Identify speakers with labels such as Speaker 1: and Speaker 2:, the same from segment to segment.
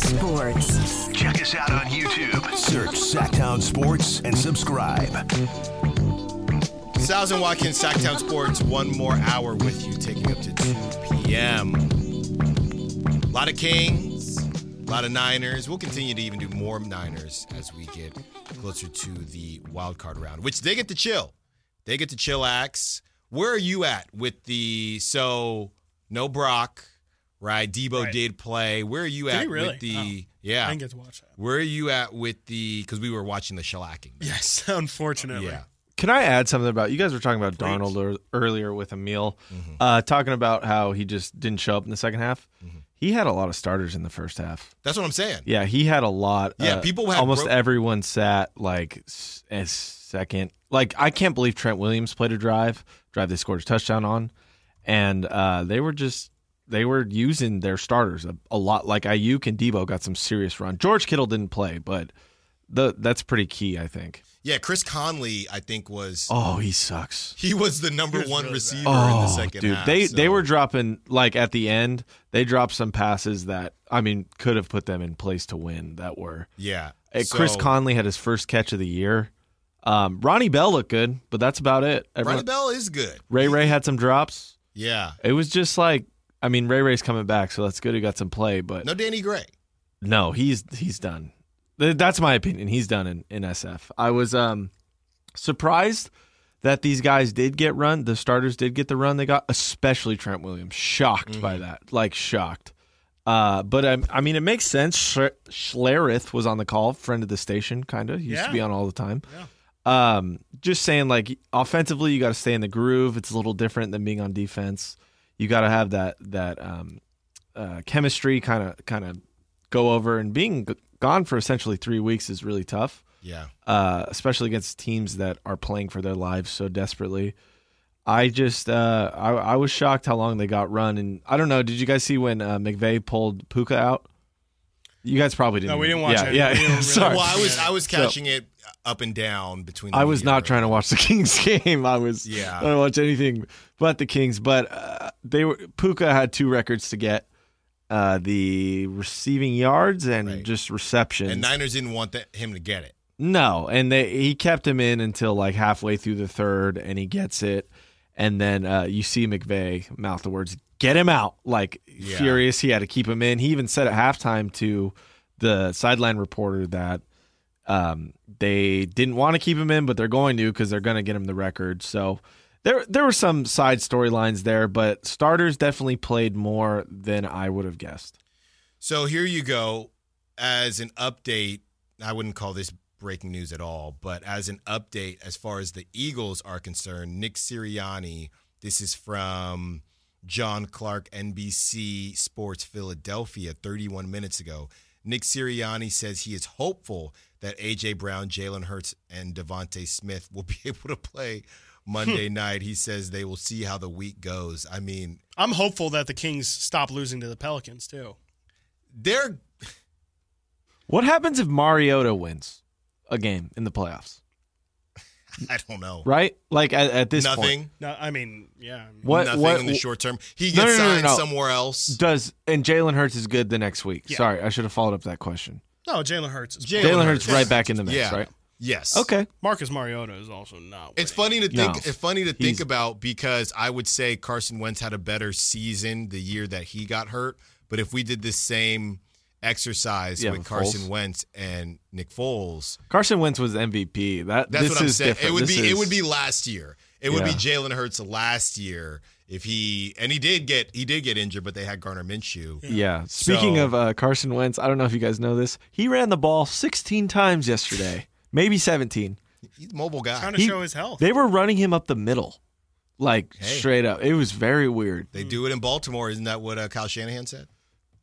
Speaker 1: Sports.
Speaker 2: Check us out on YouTube. Search Sactown Sports and subscribe.
Speaker 3: Stiles and Watkins, Sactown Sports, one more hour with you, taking up to 2 p.m. A lot of Kings, a lot of Niners. We'll continue to even do more Niners as we get closer to the wild card round, which they get to chill. They get to chillax. Where are you at with the so no Brock, right? Deebo
Speaker 4: Right.
Speaker 3: did play. Where are you
Speaker 4: Did
Speaker 3: at
Speaker 4: he really?
Speaker 3: with the
Speaker 4: Oh.
Speaker 3: yeah?
Speaker 4: I didn't get to watch that.
Speaker 3: Where are you at with the because we were watching the shellacking?
Speaker 4: Yes, unfortunately.
Speaker 3: Yeah.
Speaker 5: Can I add something about you guys were talking about
Speaker 4: Please.
Speaker 5: Darnold ear- earlier with Emil,
Speaker 3: Mm-hmm.
Speaker 5: uh, talking about how he just didn't show up in the second half. He had a lot of starters in the first half.
Speaker 3: That's what I'm saying.
Speaker 5: Yeah, he had a lot.
Speaker 3: Yeah,
Speaker 5: uh,
Speaker 3: people have
Speaker 5: almost
Speaker 3: bro-
Speaker 5: everyone sat like s- as second. Like I can't believe Trent Williams played a drive, drive they scored a touchdown on, and uh, they were just they were using their starters a, a lot. Like Aiyuk and Deebo got some serious run. George Kittle didn't play, but the that's pretty key, I think.
Speaker 3: Yeah, Chris Conley, I think was
Speaker 5: Oh, he sucks.
Speaker 3: he was the number
Speaker 4: was
Speaker 3: one
Speaker 4: really
Speaker 3: receiver
Speaker 5: Oh,
Speaker 3: in the second
Speaker 5: dude,
Speaker 3: half.
Speaker 5: they
Speaker 3: so-
Speaker 5: they were dropping like at the end. They dropped some passes that I mean could have put them in place to win. That were
Speaker 3: yeah.
Speaker 5: Uh, Chris Conley had his first catch of the year. Um, Ronnie Bell looked good, but that's about it.
Speaker 3: Ronnie Bell is good.
Speaker 5: Ray Ray had some drops.
Speaker 3: Yeah.
Speaker 5: It was just like I mean Ray Ray's coming back, so that's good. He got some play, but
Speaker 3: No Danny Gray.
Speaker 5: no, he's he's done. That's my opinion. He's done in, in SF. I was um surprised that these guys did get run. The starters did get the run they got, especially Trent Williams. Shocked by that, like shocked. Uh, but um, I mean, it makes sense. Sch- Schlereth was on the call, friend of the station, kind of. He used to be on all the time. Yeah. Um, just saying, like offensively, you got to stay in the groove. It's a little different than being on defense. You got to have that that um, uh, chemistry, kind of kind of go over. And being g- gone for essentially three weeks is really tough,
Speaker 3: Yeah.
Speaker 5: uh, especially against teams that are playing for their lives so desperately. I just uh, I, I was shocked how long they got run, and I don't know. Did you guys see when uh, McVay pulled Puka out? You guys probably didn't.
Speaker 4: No, we didn't watch
Speaker 5: yeah,
Speaker 4: it.
Speaker 5: Yeah,
Speaker 4: We didn't really
Speaker 5: sorry.
Speaker 3: Well, I was I was
Speaker 5: So-
Speaker 3: catching it up and down between. The
Speaker 5: I was not trying to watch the Kings game. I was
Speaker 3: Yeah.
Speaker 5: I don't watch anything but the Kings. But uh, they were Puka had two records to get: uh, the receiving yards and
Speaker 3: Right.
Speaker 5: just receptions.
Speaker 3: And Niners didn't want that, him to get it.
Speaker 5: no, and they he kept him in until like halfway through the third, and he gets it. And then uh, you see McVay mouth the words "Get him out!" like
Speaker 3: Yeah.
Speaker 5: furious. He had to keep him in. He even said at halftime to the sideline reporter that um, they didn't want to keep him in, but they're going to because they're going to get him the record. So there there were some side storylines there, but starters definitely played more than I would have guessed.
Speaker 3: So here you go. As an update, I wouldn't call this breaking news at all, but as an update, as far as the Eagles are concerned, Nick Sirianni, this is from John Clark, NBC Sports Philadelphia, 31 minutes ago. Nick Sirianni says he is hopeful that A.J. Brown, Jalen Hurts, and DeVonta Smith will be able to play Monday hmm. night. He says they will see how the week goes. I mean,
Speaker 4: I'm hopeful that the Kings stop losing to the Pelicans too.
Speaker 3: they're
Speaker 5: What happens if Mariota wins a game in the playoffs?
Speaker 3: I don't know.
Speaker 5: Right? Like at, at this
Speaker 3: Nothing.
Speaker 5: point,
Speaker 4: No, I mean, yeah. I mean,
Speaker 5: what
Speaker 3: Nothing
Speaker 5: what
Speaker 3: in the short term. He gets
Speaker 5: no, no, no,
Speaker 3: signed
Speaker 5: no.
Speaker 3: somewhere else.
Speaker 5: does and Jalen Hurts is good the next week?
Speaker 4: Yeah.
Speaker 5: Sorry, I should have followed up that question.
Speaker 4: No, Jalen Hurts is
Speaker 3: Jalen
Speaker 5: Jalen
Speaker 3: Hurts.
Speaker 5: Hurts right back in the mix,
Speaker 3: Yeah.
Speaker 5: right?
Speaker 3: Yes.
Speaker 5: Okay.
Speaker 4: Marcus Mariota is also not.
Speaker 3: It's funny to think.
Speaker 5: No.
Speaker 3: It's funny to think
Speaker 5: He's-
Speaker 3: about because I would say Carson Wentz had a better season the year that he got hurt. But if we did the same exercise
Speaker 5: Yeah,
Speaker 3: with
Speaker 5: with
Speaker 3: Carson
Speaker 5: Foles.
Speaker 3: Wentz and Nick Foles,
Speaker 5: Carson Wentz was MVP. That
Speaker 3: that's
Speaker 5: this
Speaker 3: what I'm
Speaker 5: is
Speaker 3: saying. It would
Speaker 5: This
Speaker 3: be. It
Speaker 5: is-
Speaker 3: would be last year. It would be Jalen Hurts last year if he and he did get he did get injured, but they had Gardner Minshew.
Speaker 5: Yeah. Speaking
Speaker 3: So-
Speaker 5: of uh, Carson Wentz, I don't know if you guys know this. He ran the ball 16 times yesterday, maybe 17.
Speaker 3: He's a mobile guy.
Speaker 4: trying to
Speaker 5: He-
Speaker 4: show his health.
Speaker 5: They were running him up the middle, like
Speaker 3: Hey.
Speaker 5: straight up. It was very weird.
Speaker 3: They do it in Baltimore. Isn't that what uh, Kyle Shanahan said?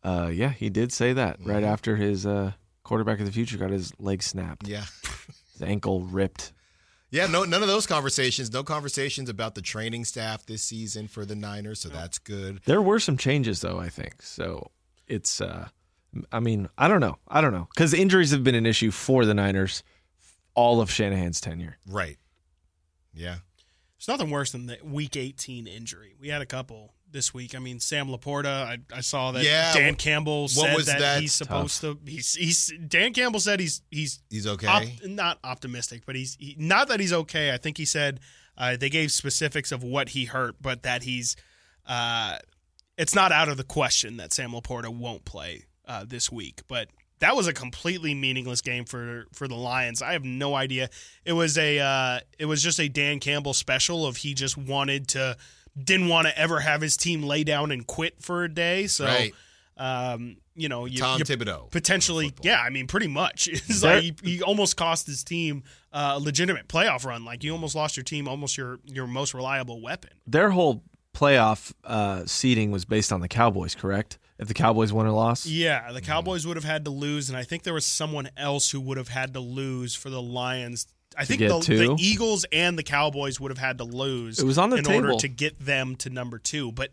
Speaker 5: Uh, yeah, he did say that right
Speaker 3: Mm-hmm.
Speaker 5: after his uh, quarterback of the future got his leg snapped,
Speaker 3: Yeah.
Speaker 5: his ankle ripped.
Speaker 3: Yeah, no, none of those conversations. No conversations about the training staff this season for the Niners, so that's good.
Speaker 5: There were some changes though, I think. So it's uh I mean, I don't know. I don't know. Cuz injuries have been an issue for the Niners all of Shanahan's tenure.
Speaker 3: Right. Yeah.
Speaker 4: There's nothing worse than the Week 18 injury. We had a couple this week. I mean, Sam Laporta. I, I saw that
Speaker 3: Yeah,
Speaker 4: Dan Campbell said that,
Speaker 3: that?
Speaker 4: he's supposed to. He's he's Dan Campbell said he's he's
Speaker 3: He's okay.
Speaker 4: op- not optimistic, but he's he, not that he's okay. I think he said uh, they gave specifics of what he hurt, but that he's. Uh, it's not out of the question that Sam Laporta won't play uh, this week, but that was a completely meaningless game for for the Lions. I have no idea. It was a uh, it was just a Dan Campbell special of he just wanted to didn't want to ever have his team lay down and quit for a day. So,
Speaker 3: Right.
Speaker 4: um, you know, you,
Speaker 3: Tom
Speaker 4: you
Speaker 3: Thibodeau.
Speaker 4: potentially, yeah. I mean, pretty much. It's
Speaker 5: There-
Speaker 4: like he, he almost cost his team uh, a legitimate playoff run. Like you almost lost your team, almost your your most reliable weapon.
Speaker 5: Their whole playoff uh, seeding was based on the Cowboys, correct? If the Cowboys won or lost,
Speaker 4: Yeah, the Cowboys would have had to lose, and I think there was someone else who would have had to lose for the Lions. I think the, the Eagles and the Cowboys would have had to lose.
Speaker 5: It was on the
Speaker 4: in order to get them to number two. But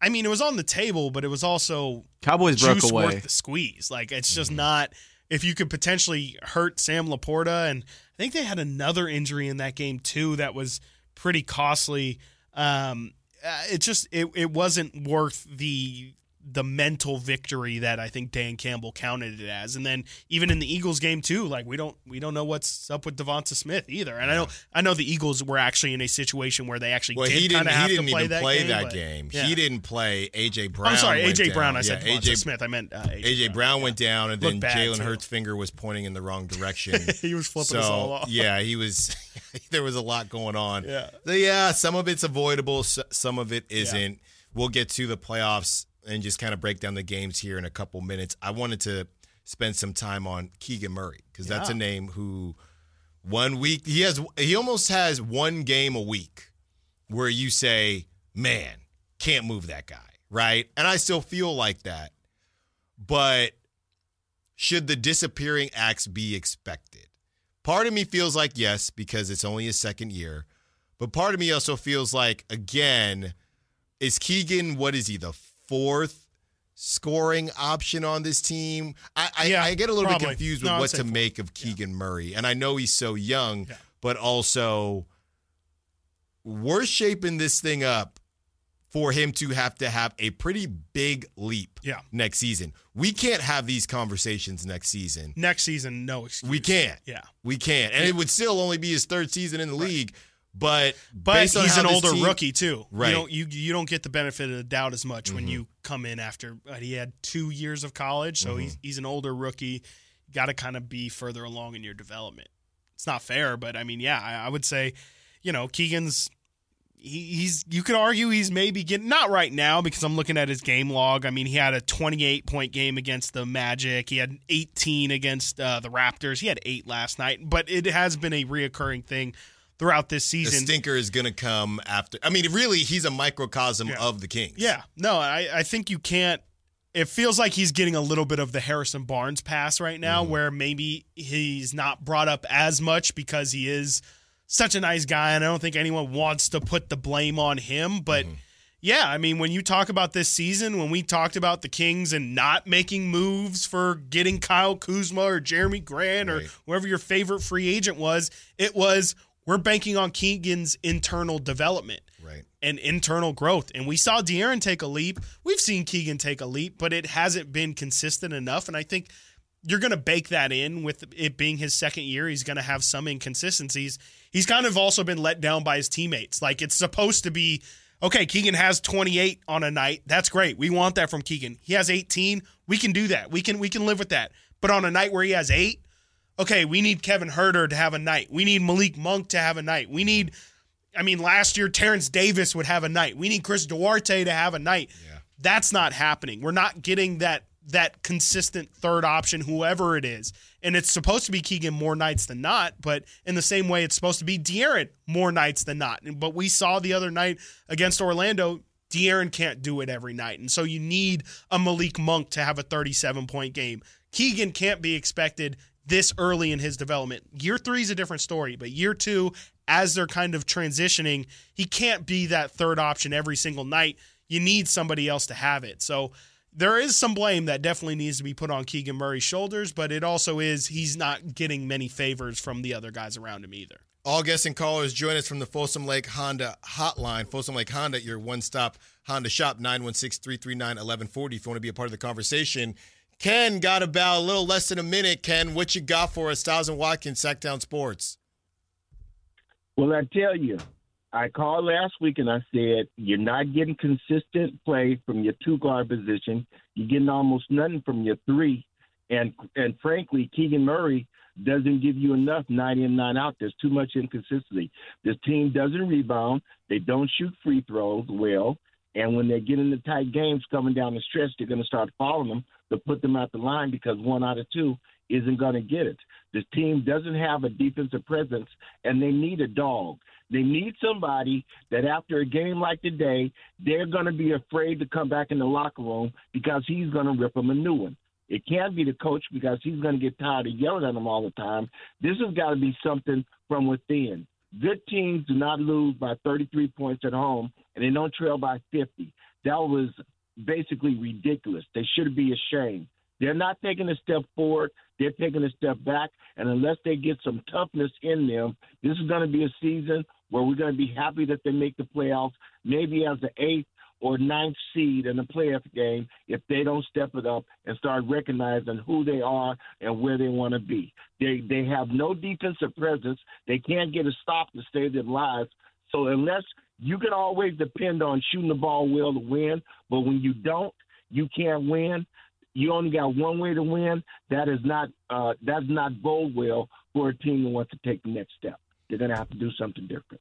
Speaker 4: I mean, it was on the table, but it was also
Speaker 5: Cowboys broke away.
Speaker 4: worth the squeeze. Like it's just not. If you could potentially hurt Sam Laporta, and I think they had another injury in that game too that was pretty costly. Um, uh, it just it, it wasn't worth the the mental victory that I think Dan Campbell counted it as. And then even in the Eagles game too, like we don't we don't know what's up with Devonta Smith either. And I know I know the Eagles were actually in a situation where they actually
Speaker 3: Well,
Speaker 4: did
Speaker 3: he didn't. He didn't
Speaker 4: to play
Speaker 3: even
Speaker 4: that
Speaker 3: play
Speaker 4: game.
Speaker 3: that
Speaker 4: but-
Speaker 3: game.
Speaker 4: yeah.
Speaker 3: He didn't play. AJ Brown.
Speaker 4: I'm sorry, AJ Brown.
Speaker 3: down.
Speaker 4: I said
Speaker 3: yeah, AJ
Speaker 4: Smith. I meant uh, AJ,
Speaker 3: AJ Brown went down, and then
Speaker 4: Looked bad,
Speaker 3: Jalen. Hurts' finger was pointing in the wrong direction.
Speaker 4: he was flipping
Speaker 3: so
Speaker 4: us all off.
Speaker 3: yeah, he was. there was a lot going on.
Speaker 4: Yeah.
Speaker 3: So, yeah. Some of it's avoidable. Some of it isn't. We'll get to the playoffs and just kind of break down the games here in a couple minutes. I wanted to spend some time on Keegan Murray because that's a name who one week he has he almost has one game a week where you say, "Man, can't move that guy." Right? And I still feel like that. But should the disappearing acts be expected? Part of me feels like yes, because it's only his second year. But part of me also feels like, again, is Keegan, what is he, the fourth scoring option on this team? I, I,
Speaker 4: Yeah,
Speaker 3: I get a little
Speaker 4: probably.
Speaker 3: bit confused with
Speaker 4: I'd
Speaker 3: what to
Speaker 4: fourth.
Speaker 3: make of Keegan Murray. And I know he's so young,
Speaker 4: Yeah.
Speaker 3: but also we're shaping this thing up for him to have to have a pretty big leap
Speaker 4: Yeah.
Speaker 3: next season. We can't have these conversations next season.
Speaker 4: Next season, no excuse.
Speaker 3: We can't.
Speaker 4: Yeah.
Speaker 3: We can't. And it would still only be his third season in the league. But
Speaker 4: But he's an older
Speaker 3: team-
Speaker 4: rookie too.
Speaker 3: Right.
Speaker 4: You don't you you don't get the benefit of the doubt as much when
Speaker 3: Mhm.
Speaker 4: you come in after uh, he had two years of college, so
Speaker 3: Mm-hmm.
Speaker 4: he's he's an older rookie. Got to kind of be further along in your development. It's not fair, but I mean, yeah, I, I would say, you know, Keegan's. He, he's you could argue he's maybe getting not right now because I'm looking at his game log. I mean, he had a 28 point game against the Magic. He had 18 against uh, the Raptors. He had eight last night, but it has been a reoccurring thing throughout this season.
Speaker 3: The stinker is going to come after. I mean, really, he's a microcosm
Speaker 4: Yeah.
Speaker 3: of the Kings.
Speaker 4: Yeah, no, I, I think you can't. It feels like he's getting a little bit of the Harrison Barnes pass right now,
Speaker 3: Mm-hmm.
Speaker 4: where maybe he's not brought up as much because he is such a nice guy, and I don't think anyone wants to put the blame on him. But
Speaker 3: Mm-hmm.
Speaker 4: yeah, I mean, when you talk about this season, when we talked about the Kings and not making moves for getting Kyle Kuzma or Jerami Grant or whoever your favorite free agent was, it was we're banking on Keegan's internal development
Speaker 3: Right.
Speaker 4: and internal growth. And we saw De'Aaron take a leap. We've seen Keegan take a leap, but it hasn't been consistent enough. And I think you're going to bake that in with it being his second year. He's going to have some inconsistencies. He's kind of also been let down by his teammates. Like it's supposed to be okay, Keegan has 28 on a night. That's great. We want that from Keegan. He has 18. We can do that. We can we can live with that. But on a night where he has 8, okay, we need Kevin Huerter to have a night. We need Malik Monk to have a night. We need I mean, last year Terence Davis would have a night. We need Chris Duarte to have a night.
Speaker 3: Yeah.
Speaker 4: That's not happening. We're not getting that that consistent third option, whoever it is. And it's supposed to be Keegan more nights than not, but in the same way, it's supposed to be De'Aaron more nights than not. But we saw the other night against Orlando, De'Aaron can't do it every night. And so you need a Malik Monk to have a 37 point game. Keegan can't be expected this early in his development. Year three is a different story, but year two, as they're kind of transitioning, he can't be that third option every single night. You need somebody else to have it. So there is some blame that definitely needs to be put on Keegan Murray's shoulders, but it also is he's not getting many favors from the other guys around him either.
Speaker 3: All guests and callers join us from the Folsom Lake Honda hotline. Folsom Lake Honda, your one stop Honda shop, 916 339 1140. If you want to be a part of the conversation, Ken got about a little less than a minute. Ken, what you got for us? Stiles and Watkins, Sactown Sports.
Speaker 1: Well, I tell you, I called last week and I said you're not getting consistent play from your two guard position. You're getting almost nothing from your three, and and frankly, Keegan Murray doesn't give you enough nine in nine out. There's too much inconsistency. This team doesn't rebound. They don't shoot free throws well. And when they get into tight games coming down the stretch, they're going to start following them to put them at the line because one out of two isn't going to get it. This team doesn't have a defensive presence, and they need a dog. They need somebody that after a game like today, they're going to be afraid to come back in the locker room because he's going to rip them a new one. It can't be the coach because he's going to get tired of yelling at them all the time. This has got to be something from within. Good teams do not lose by 33 points at home, and they don't trail by 50. That was basically ridiculous. They should be ashamed. They're not taking a step forward. They're taking a step back. And unless they get some toughness in them, this is going to be a season where we're going to be happy that they make the playoffs, maybe as the eighth or ninth seed in the playoff game if they don't step it up and start recognizing who they are and where they want to be. They they have no defensive presence. They can't get a stop to save their lives. So unless you can always depend on shooting the ball well to win, but when you don't, you can't win. You only got one way to win. That is not uh, that's not bode well for a team that wants to take the next step. They're going to have to do something different.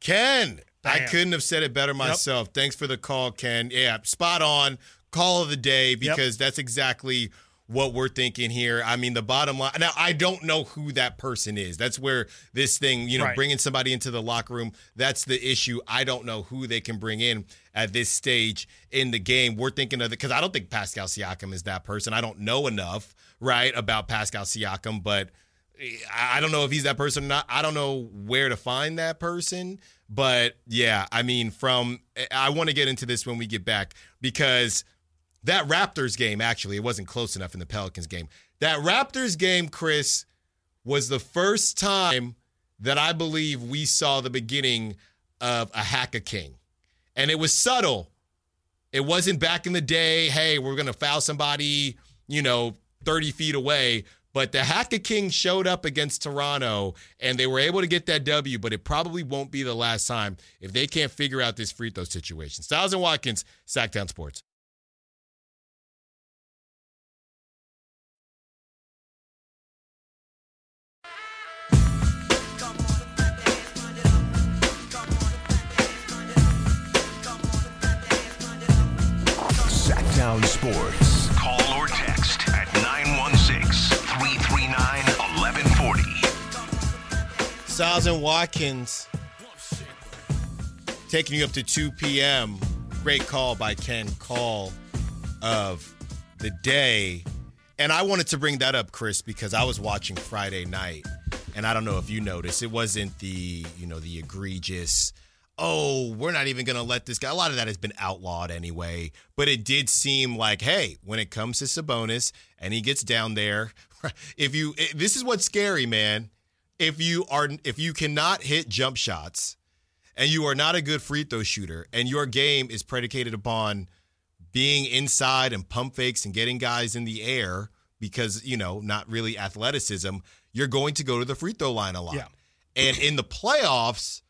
Speaker 3: Ken, I couldn't have said it better myself. Thanks for the call, Ken. Yeah, spot on. Call of the day because that's exactly what we're thinking here. I mean, the bottom line. Now, I don't know who that person is. That's where this thing, you know,
Speaker 4: Right.
Speaker 3: bringing somebody into the locker room, that's the issue. I don't know who they can bring in at this stage in the game. We're thinking of it because I don't think Pascal Siakam is that person. I don't know enough, right, about Pascal Siakam, but. Eh, I I don't know if he's that person or not. I don't know where to find that person. But yeah, I mean, from eh, I want to get into this when we get back because that Raptors game, actually, it wasn't close enough in the Pelicans game. That Raptors game, Chris, was the first time that I believe we saw the beginning of a Hacka King. And it was subtle. It wasn't back in the day, hey, we're going to foul somebody, you know, 30 feet away. But the Hacka King showed up against Toronto and they were able to get that W, but it probably won't be the last time if they can't figure out this free throw situation. Stiles and Watkins, Sactown Sports.
Speaker 2: Sactown Sports.
Speaker 6: Call or text at 916 339 1140.
Speaker 3: Stiles and Watkins taking you up to 2 p.m. Great call by Ken Call of the day. And I wanted to bring that up, Chris, because I was watching Friday night, and I don't know if you noticed, it wasn't the, you know, the egregious, oh, we're not even going to let this guy. A lot of that has been outlawed anyway, but it did seem like, hey, when it comes to Sabonis and he gets down there, if you, eh, this is what's scary, man. If you are, if you cannot hit jump shots, and you are not a good free throw shooter, and your game is predicated upon being inside and pump fakes and getting guys in the air because, you know, not really athleticism, you're going to go to the free throw line a lot.
Speaker 4: Yeah.
Speaker 3: And in the playoffs,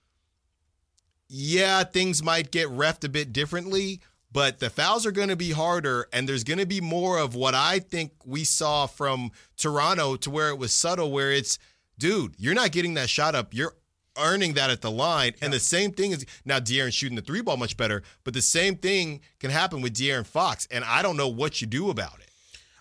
Speaker 3: yeah, things might get refed a bit differently, but the fouls are going to be harder, and there's going to be more of what I think we saw from Toronto to where it was subtle, where it's, dude, you're not getting that shot up. You're earning that at the line. And the same thing is now De'Aaron shooting the three ball much better, but the same thing can happen with De'Aaron Fox. And I don't know what you do about it.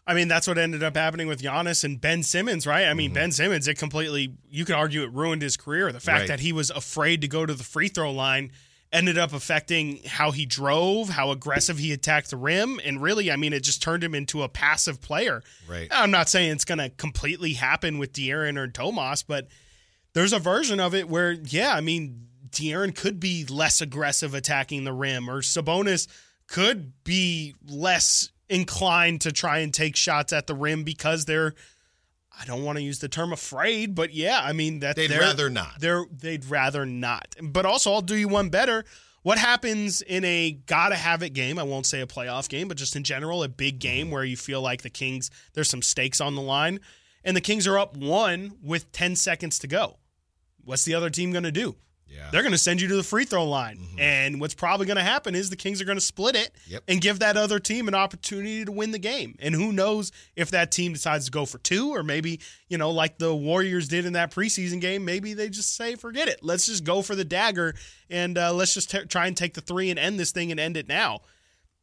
Speaker 4: I mean, that's what ended up happening with Giannis and Ben Simmons, right? I mean, mm-hmm. Ben Simmons, it completely, you could argue it ruined his career. The fact
Speaker 3: Right.
Speaker 4: that he was afraid to go to the free throw line ended up affecting how he drove, how aggressive he attacked the rim. And really, I mean, it just turned him into a passive player.
Speaker 3: Right.
Speaker 4: I'm not saying it's going to completely happen with De'Aaron or Domas, but there's a version of it where, yeah, I mean, De'Aaron could be less aggressive attacking the rim, or Sabonis could be less inclined to try and take shots at the rim because they're, I don't want to use the term afraid, but yeah, I mean that
Speaker 3: They'd rather not.
Speaker 4: They're they'd rather not. But also, I'll do you one better. What happens in a gotta have it game? I won't say a playoff game, but just in general, a big game mm-hmm. where you feel like the Kings there's some stakes on the line, and the Kings are up one with ten seconds to go. What's the other team going to do?
Speaker 3: Yeah.
Speaker 4: They're going to send you to the free throw line.
Speaker 3: Mm-hmm.
Speaker 4: And what's probably going to happen is the Kings are going to split it
Speaker 3: Yep.
Speaker 4: and give that other team an opportunity to win the game. And who knows if that team decides to go for two or maybe, you know, like the Warriors did in that preseason game, maybe they just say, forget it. Let's just go for the dagger and uh, let's just t- try and take the three and end this thing and end it now.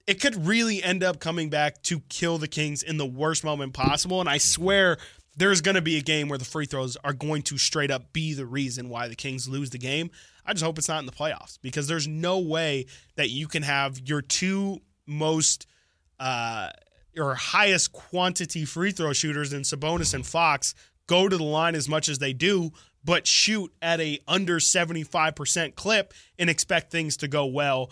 Speaker 4: It could really end up coming back to kill the Kings in the worst moment possible. And I swear there's going to be a game where the free throws are going to straight up be the reason why the Kings lose the game. I just hope it's not in the playoffs because there's no way that you can have your two most uh, or highest quantity free throw shooters in Sabonis and Fox go to the line as much as they do, but shoot at a under 75% clip and expect things to go well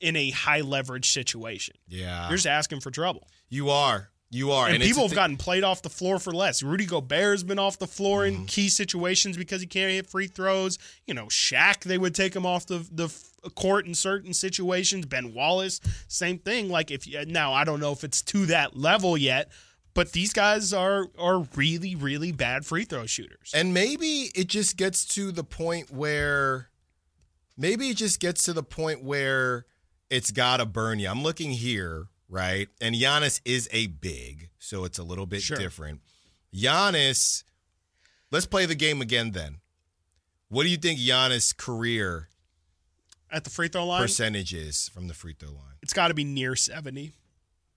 Speaker 4: in a high leverage situation.
Speaker 3: yeah.
Speaker 4: You're just asking for trouble.
Speaker 3: you are. You are.
Speaker 4: And,
Speaker 3: it's
Speaker 4: people have gotten played off the floor for less. Rudy Gobert's been off the floor
Speaker 3: Mm-hmm.
Speaker 4: in key situations because he can't hit free throws. You know, Shaq, they would take him off the the court in certain situations. Ben Wallace, same thing. Like if now, I don't know if it's to that level yet, but these guys are are really really bad free throw shooters.
Speaker 3: And maybe it just gets to the point where maybe it just gets to the point where it's gotta burn you. I'm looking here, right? And Giannis is a big, so it's a little bit
Speaker 4: Sure.
Speaker 3: different. Giannis, let's play the game again then. What do you think Giannis' career
Speaker 4: At the free throw line,
Speaker 3: percentage is from the free throw line?
Speaker 4: it's got to be near 70.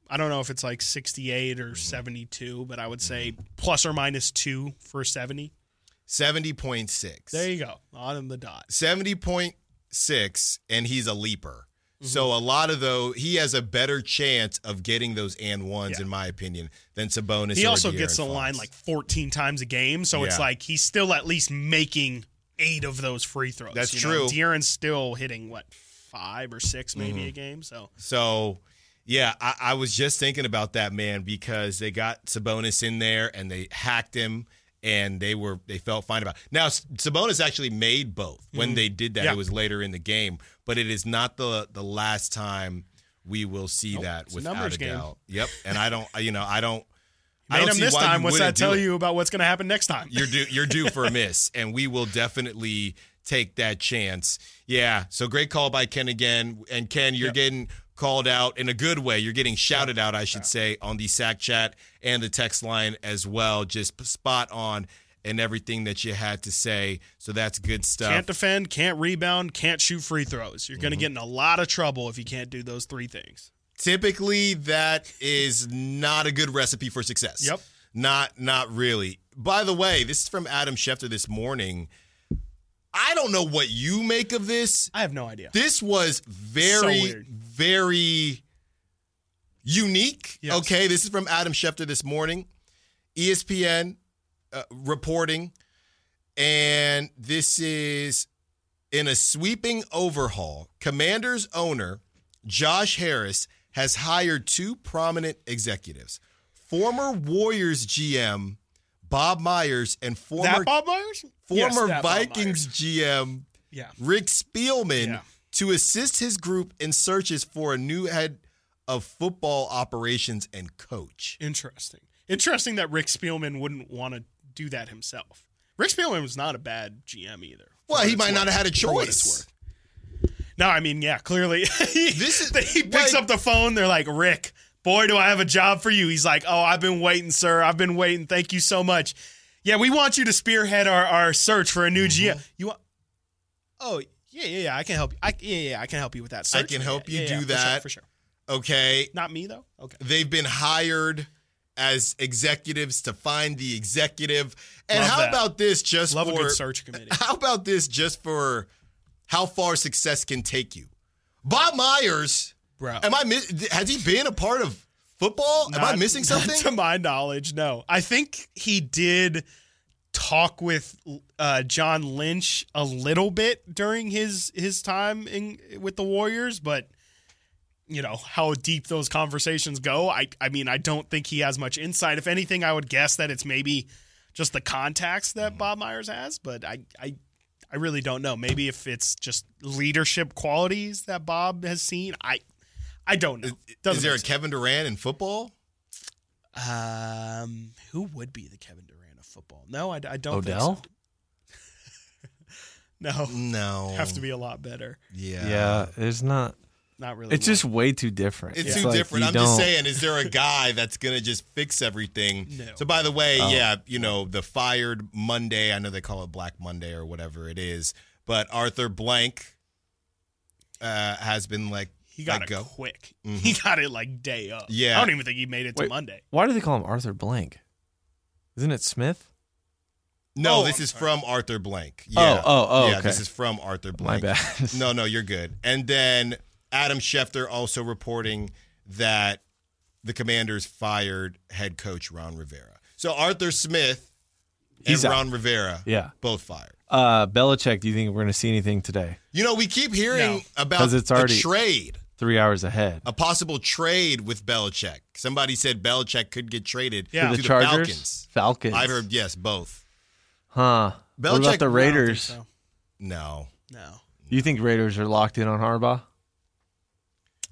Speaker 4: I don't know if it's like 68
Speaker 3: Mm-hmm.
Speaker 4: or 72, but I would say plus or minus two for 70.
Speaker 3: 70.6.
Speaker 4: There you go, on the dot.
Speaker 3: 70.6 and he's a leaper.
Speaker 4: Mm-hmm.
Speaker 3: So a lot of though he has a better chance of getting those and ones
Speaker 4: Yeah.
Speaker 3: in my opinion than Sabonis.
Speaker 4: He also gets the
Speaker 3: Fox.
Speaker 4: line like 14 times a game, so it's like he's still at least making eight of those free throws.
Speaker 3: That's
Speaker 4: you know?
Speaker 3: true.
Speaker 4: De'Aaron's still hitting what five or six maybe
Speaker 3: Mm-hmm.
Speaker 4: a game. So
Speaker 3: So yeah, I, I was just thinking about that man because they got Sabonis in there and they hacked him and they were they felt fine about. It. Now Sabonis actually made both when they did that.
Speaker 4: Mm-hmm. Yeah.
Speaker 3: It was later in the game, but it is not the the last time we will see
Speaker 4: Nope,
Speaker 3: that
Speaker 4: it's a
Speaker 3: without a
Speaker 4: game.
Speaker 3: doubt. Yep, and I don't you know I don't. I
Speaker 4: made him this time. What's that tell you about what's going to happen next time?
Speaker 3: You're due. You're due for a miss, and we will definitely take that chance. Yeah. So great call by Ken again, and Ken, you're getting called out in a good way. You're getting shouted out, I should say, on the sack chat and the text line as well. Just spot on and everything that you had to say. So that's good stuff.
Speaker 4: Can't defend, can't rebound, can't shoot free throws. You're going
Speaker 3: Mm-hmm.
Speaker 4: to get in a lot of trouble if you can't do those three things.
Speaker 3: Typically, that is not a good recipe for success.
Speaker 4: Yep.
Speaker 3: Not not really. By the way, this is from Adam Schefter this morning. I don't know what you make of this.
Speaker 4: I have no idea.
Speaker 3: This was very,
Speaker 4: weird.
Speaker 3: very unique.
Speaker 4: Yes.
Speaker 3: Okay, this is from Adam Schefter this morning, ESPN uh, reporting, and this is in a sweeping overhaul. Commanders owner Josh Harris has hired two prominent executives: former Warriors GM Bob Myers and former
Speaker 4: that Bob Myers?
Speaker 3: Former
Speaker 4: Bob
Speaker 3: Vikings
Speaker 4: Myers.
Speaker 3: GM
Speaker 4: Yeah.
Speaker 3: Rick Spielman
Speaker 4: Yeah.
Speaker 3: to assist his group in searches for a new head of football operations and coach.
Speaker 4: Interesting. Interesting that Rick Spielman wouldn't want to do that himself. Rick Spielman was not a bad GM either.
Speaker 3: Well, he might not have had a
Speaker 4: For what it's
Speaker 3: choice.
Speaker 4: worth. No, I mean, yeah, clearly. he,
Speaker 3: This is-
Speaker 4: he picks
Speaker 3: like-
Speaker 4: up the phone. They're like, Rick, boy, do I have a job for you. He's like, oh, I've been waiting, sir. I've been waiting. Thank you so much. Yeah, we want you to spearhead our, our search for a new
Speaker 3: Mm-hmm.
Speaker 4: GM. You want? Oh, yeah, yeah, yeah. I can help you. I, yeah, yeah, I can help you with that.
Speaker 3: I
Speaker 4: Search.
Speaker 3: can
Speaker 4: Yeah,
Speaker 3: help you
Speaker 4: yeah,
Speaker 3: do
Speaker 4: yeah, for sure,
Speaker 3: that.
Speaker 4: for sure.
Speaker 3: Okay.
Speaker 4: Not me though. Okay.
Speaker 3: They've been hired as executives to find the executive. And
Speaker 4: Love
Speaker 3: how
Speaker 4: that.
Speaker 3: about this just
Speaker 4: Love
Speaker 3: for
Speaker 4: a good search committee.
Speaker 3: How about this just for how far success can take you? Bob Myers,
Speaker 4: Bro.
Speaker 3: am I has he been a part of football? am I
Speaker 4: Not-
Speaker 3: missing
Speaker 4: not
Speaker 3: something?
Speaker 4: to my knowledge, no. I think he did talk with uh, John Lynch a little bit during his his time in with the Warriors, but you know how deep those conversations go. I I mean, I don't think he has much insight. If anything, I would guess that it's maybe just the contacts that Bob Myers has. But I, I, I really don't know. Maybe if it's just leadership qualities that Bob has seen. I, I don't know. Doesn't
Speaker 3: Is there a
Speaker 4: sense.
Speaker 3: Kevin Durant in football?
Speaker 4: Um, who would be the Kevin Durant of football? No, I, I don't.
Speaker 5: Odell?
Speaker 4: Think so. No,
Speaker 3: No.
Speaker 4: have to be a lot better.
Speaker 3: Yeah.
Speaker 5: Yeah, it's not.
Speaker 4: Not really.
Speaker 5: It's
Speaker 4: one.
Speaker 5: just way too different.
Speaker 3: It's
Speaker 5: It's
Speaker 3: too
Speaker 5: like
Speaker 3: different. I'm just
Speaker 5: don't-
Speaker 3: saying, is there a guy that's gonna just fix everything?
Speaker 4: No.
Speaker 3: So by the way,
Speaker 5: Oh.
Speaker 3: yeah, you know, the fired Monday, I know they call it Black Monday or whatever it is, but Arthur Blank uh, has been like
Speaker 4: he got
Speaker 3: let
Speaker 4: it
Speaker 3: go.
Speaker 4: quick.
Speaker 3: Mhm.
Speaker 4: He got it like day up.
Speaker 3: Yeah.
Speaker 4: I don't even think he made it to Monday.
Speaker 5: Why do they call him Arthur Blank? Isn't it Smith?
Speaker 3: No,
Speaker 4: Oh,
Speaker 3: this
Speaker 4: I'm
Speaker 3: is
Speaker 4: sorry.
Speaker 3: from Arthur Blank. Yeah.
Speaker 5: oh, oh,
Speaker 3: Yeah,
Speaker 5: okay.
Speaker 3: this is from Arthur
Speaker 5: My
Speaker 3: Blank.
Speaker 5: bad.
Speaker 3: no, no, you're good. And then Adam Schefter also reporting that the Commanders fired head coach Ron Rivera. So Arthur Smith and
Speaker 5: He's out.
Speaker 3: Ron Rivera
Speaker 5: Yeah.
Speaker 3: both fired.
Speaker 5: Uh, Belichick, do you think we're going to see anything today?
Speaker 3: You know, we keep hearing
Speaker 4: No.
Speaker 3: about
Speaker 5: 'Cause it's already-
Speaker 3: a trade,
Speaker 5: Three hours ahead.
Speaker 3: a possible trade with Belichick. Somebody said Belichick could get traded
Speaker 4: Yeah.
Speaker 3: to
Speaker 5: the
Speaker 3: the
Speaker 5: Chargers?
Speaker 3: Falcons.
Speaker 5: Falcons.
Speaker 3: I've heard yes, both.
Speaker 5: Huh. what
Speaker 3: Belichick-
Speaker 5: about the
Speaker 3: I don't
Speaker 4: I don't think
Speaker 5: Raiders?
Speaker 4: so.
Speaker 3: No.
Speaker 4: No.
Speaker 5: You think Raiders are locked in on Harbaugh?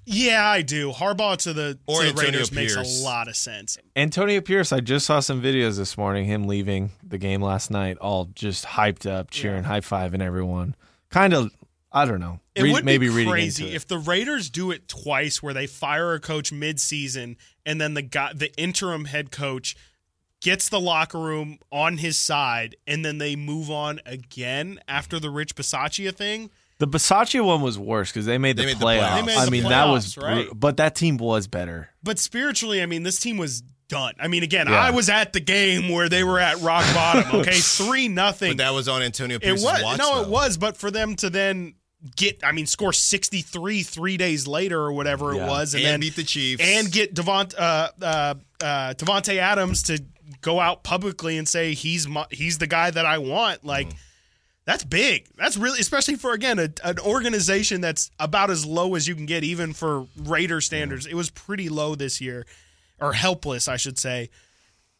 Speaker 4: Yeah, I do. Harbaugh to the,
Speaker 3: Or
Speaker 4: to the
Speaker 3: Antonio
Speaker 4: Raiders makes a lot of sense.
Speaker 5: Antonio Pierce, I just saw some videos this morning, him leaving the game last night, all just hyped up, cheering, high fiving everyone. Kind of, I don't know.
Speaker 4: It
Speaker 5: Read-
Speaker 4: would
Speaker 5: maybe
Speaker 4: be crazy if the Raiders do it twice, where they fire a coach mid-season and then the guy, the interim head coach, gets the locker room on his side, and then they move on again after the Rich Bisaccia thing.
Speaker 5: The Bisaccia one was worse because they made the
Speaker 3: They made the
Speaker 5: playoffs.
Speaker 3: playoffs. They
Speaker 4: made
Speaker 5: I
Speaker 4: the
Speaker 5: mean, that was,
Speaker 4: right.
Speaker 5: but that team was better.
Speaker 4: But spiritually, I mean, this team was done. I mean, again,
Speaker 5: Yeah.
Speaker 4: I was at the game where they were at rock bottom. Okay, three nothing.
Speaker 3: But that was on Antonio
Speaker 4: It
Speaker 3: Pierce's
Speaker 4: was
Speaker 3: watch.
Speaker 4: no,
Speaker 3: though.
Speaker 4: it was, but for them to then get, I mean, score sixty three three days later or whatever
Speaker 5: Yeah.
Speaker 4: it was, and,
Speaker 3: And
Speaker 4: then
Speaker 3: beat the Chiefs.
Speaker 4: and get Devont, uh, uh, uh, Davante Adams to go out publicly and say he's my, he's the guy that I want. Like that's big. That's really, especially for again a, an organization that's about as low as you can get, even for Raider standards. It was pretty low this year, or helpless, I should say.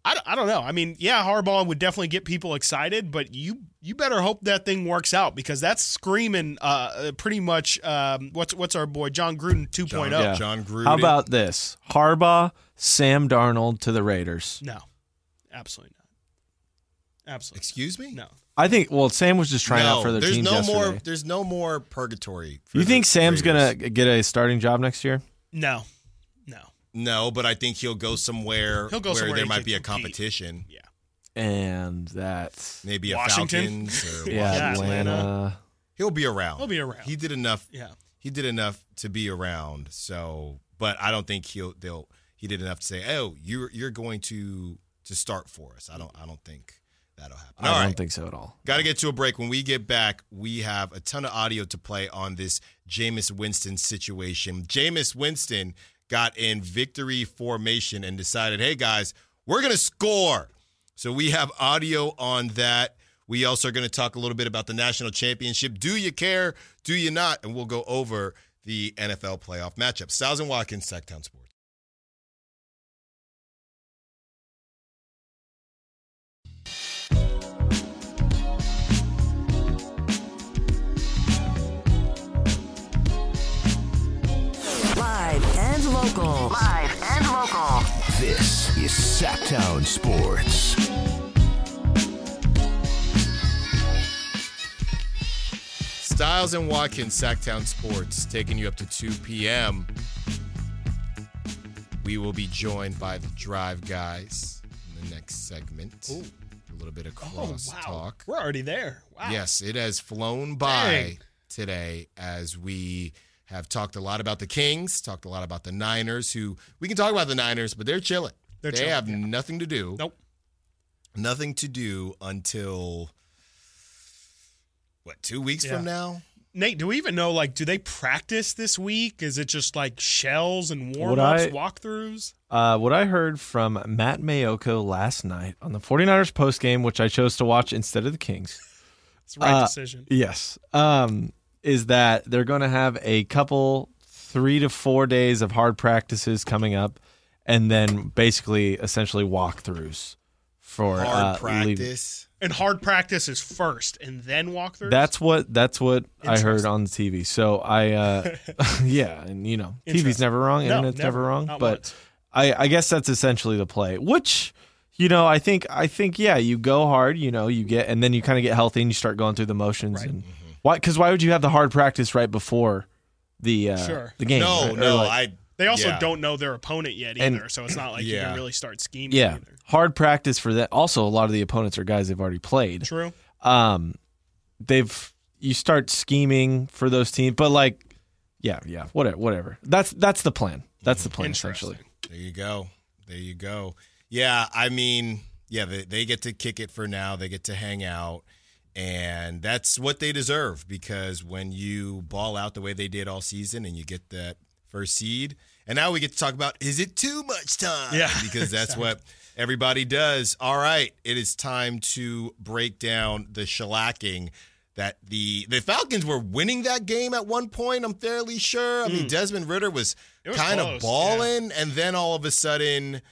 Speaker 4: I, don't- I don't know. I mean, yeah, Harbaugh would definitely get people excited, but you you better hope that thing works out because that's screaming uh, uh, pretty much um, what's what's our boy Jon Gruden 2.0.
Speaker 3: Jon,
Speaker 5: Yeah.
Speaker 3: Jon Gruden.
Speaker 5: How about this? Harbaugh, Sam Darnold to the Raiders.
Speaker 4: No, absolutely not. Absolutely
Speaker 3: Excuse me?
Speaker 4: no.
Speaker 5: I think. Well, Sam was just trying
Speaker 3: no,
Speaker 5: out for their
Speaker 3: there's
Speaker 5: teams
Speaker 3: no
Speaker 5: yesterday.
Speaker 3: more. There's no more purgatory. for
Speaker 5: you think Sam's gonna get a starting job next year?
Speaker 4: No, no.
Speaker 3: No, but I think he'll go somewhere
Speaker 4: He'll go
Speaker 3: where
Speaker 4: somewhere
Speaker 3: there
Speaker 4: he
Speaker 3: might
Speaker 4: can
Speaker 3: be a
Speaker 4: compete.
Speaker 3: competition.
Speaker 4: Yeah.
Speaker 5: And that,
Speaker 3: Maybe a
Speaker 4: Washington?
Speaker 3: Falcons. Or
Speaker 5: yeah,
Speaker 4: Yeah,
Speaker 5: Atlanta.
Speaker 4: Atlanta.
Speaker 3: He'll be around.
Speaker 4: He'll be around.
Speaker 3: He did enough.
Speaker 4: Yeah.
Speaker 3: He did enough to be around. So, but I don't think he'll. They'll. He did enough to say, "Oh, you're you're going to to start for us." I don't. I don't think that'll happen.
Speaker 5: I
Speaker 3: All
Speaker 5: don't
Speaker 3: right.
Speaker 5: think so at all.
Speaker 3: Got to get to a break. When we get back, we have a ton of audio to play on this Jameis Winston situation. Jameis Winston got in victory formation and decided, hey, guys, we're going to score. So we have audio on that. We also are going to talk a little bit about the national championship. Do you care? Do you not? And we'll go over the NFL playoff matchup. Stiles and Watkins, Sactown Sports.
Speaker 7: Local.
Speaker 6: Live and local.
Speaker 2: This is Sactown Sports.
Speaker 3: Stiles and Watkins, Sactown Sports, taking you up to 2 p.m. We will be joined by the Drive Guys in the next segment.
Speaker 4: Ooh.
Speaker 3: A little bit of
Speaker 4: Oh wow,
Speaker 3: talk.
Speaker 4: we're already there. Wow.
Speaker 3: Yes, it has flown by
Speaker 4: Dang.
Speaker 3: today as we have talked a lot about the Kings, talked a lot about the Niners, who we can talk about the Niners, but they're chilling.
Speaker 4: They're
Speaker 3: they
Speaker 4: chilling,
Speaker 3: have
Speaker 4: yeah.
Speaker 3: nothing to do.
Speaker 4: Nope.
Speaker 3: Nothing to do until what, two weeks
Speaker 4: Yeah.
Speaker 3: from now?
Speaker 4: Nate, do we even know? Like, do they practice this week? Is it just like shells and warm ups, walkthroughs?
Speaker 5: Uh, what I heard from Matt Maiocco last night on the 49ers postgame, which I chose to watch instead of the Kings.
Speaker 4: It's the right
Speaker 5: Uh,
Speaker 4: decision.
Speaker 5: Yes. Um, is that they're going to have a couple, three to four days of hard practices coming up, and then basically essentially walkthroughs for
Speaker 3: Hard
Speaker 5: uh, leaving.
Speaker 3: practice.
Speaker 4: And hard practice is first, and then walkthroughs.
Speaker 5: That's what that's what I heard on the TV. So I, uh, yeah, and you know, TV's never wrong,
Speaker 4: No,
Speaker 5: internet's never,
Speaker 4: never.
Speaker 5: wrong. But
Speaker 4: once.
Speaker 5: I, I guess that's essentially the play. Which, you know, I think I think yeah, you go hard, you know, you get, and then you kind of get healthy and you start going through the motions.
Speaker 4: Right.
Speaker 5: And why? Because why would you have the hard practice right before the uh,
Speaker 4: Sure.
Speaker 5: the game?
Speaker 3: No,
Speaker 5: right?
Speaker 3: No,
Speaker 5: like-
Speaker 3: I.
Speaker 4: They also
Speaker 3: yeah.
Speaker 4: don't know their opponent yet
Speaker 5: And-
Speaker 4: either, so it's not like you can really start scheming.
Speaker 5: yeah,
Speaker 4: either.
Speaker 5: hard practice for that. Also, a lot of the opponents are guys they've already played.
Speaker 4: True.
Speaker 5: um they've you start scheming for those teams but like yeah yeah whatever whatever that's that's the plan that's the plan essentially
Speaker 3: There you go. There you go. Yeah, I mean, yeah, they, they get to kick it for now. They get to hang out. And that's what they deserve because when you ball out the way they did all season and you get that first seed, and now we get to talk about is it too much time?
Speaker 4: Yeah.
Speaker 3: Because that's what everybody does. All right, it is time to break down the shellacking that the the Falcons were winning that game at one point, I'm fairly sure. I mean, Desmond Ridder was,
Speaker 4: Hmm. Was
Speaker 3: kind of
Speaker 4: close,
Speaker 3: balling, and then all of a sudden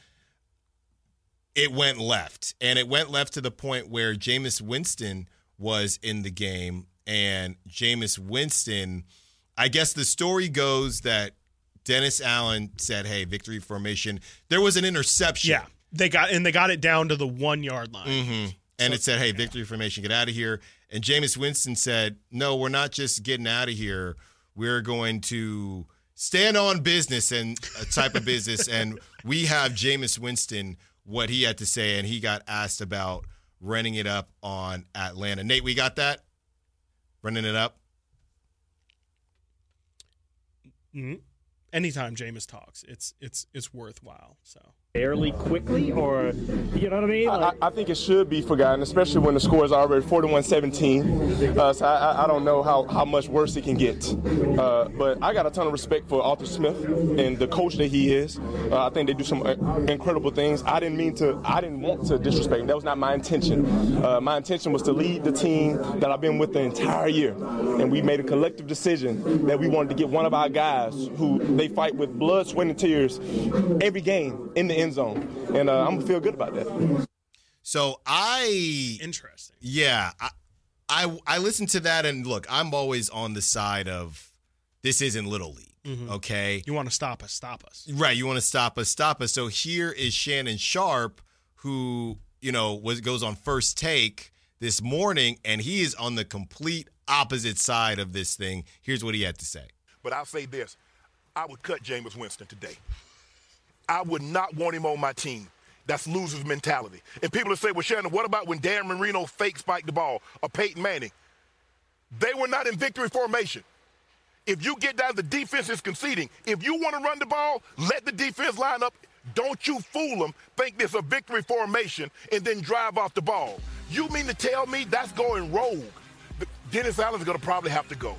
Speaker 3: it went left. And it went left to the point where Jameis Winston was in the game. And Jameis Winston, I guess the story goes that Dennis Allen said, Hey, victory formation. There was an interception.
Speaker 4: Yeah, they got and they got it down to the one yard line.
Speaker 3: hmm And it said, "Hey, victory formation, get out of here." And Jameis Winston said, "No, we're not just getting out of here. We're going to stand on business and a type of business." And we have Jameis Winston what he had to say, and he got asked about running it up on Atlanta. Nate, we got that running it up.
Speaker 4: Mhm. Anytime Jameis talks, it's it's it's worthwhile. So
Speaker 8: fairly quickly, or you know what I mean?
Speaker 9: I,
Speaker 8: Like,
Speaker 9: I think it should be forgotten, especially when the score is already 41-17. Uh, so I, I- I don't know how, how much worse it can get. Uh, but I got a ton of respect for Arthur Smith and the coach that he is. Uh, I think they do some uh, incredible things. I didn't mean to. I didn't want to disrespect. Him. That was not my intention. Uh, my intention was to lead the team that I've been with the entire year, and we made a collective decision that we wanted to get one of our guys who they fight with blood, sweat, and tears every game in the end zone, and uh, I'm gonna feel good about that.
Speaker 3: So I
Speaker 4: interesting.
Speaker 3: Yeah, I, I I listened to that and look, I'm always on the side of this isn't little league. Okay,
Speaker 4: You want to stop us? Stop us.
Speaker 3: right? You want to stop us, stop us. So here is Shannon Sharpe, who you know was goes on first take this morning, and he is on the complete opposite side of this thing. Here's what he had to say.
Speaker 10: But I'll say this I would cut Jameis Winston today. I would not want him on my team. That's loser's mentality. And people will say, well, Shannon, what about when Dan Marino fake spiked the ball or Peyton Manning? They were not in victory formation. If you get down, the defense is conceding. If you want to run the ball, let the defense line up. Don't you fool them, think there's a victory formation, and then drive off the ball. You mean to tell me that's going rogue? Dennis Allen's going to probably have to go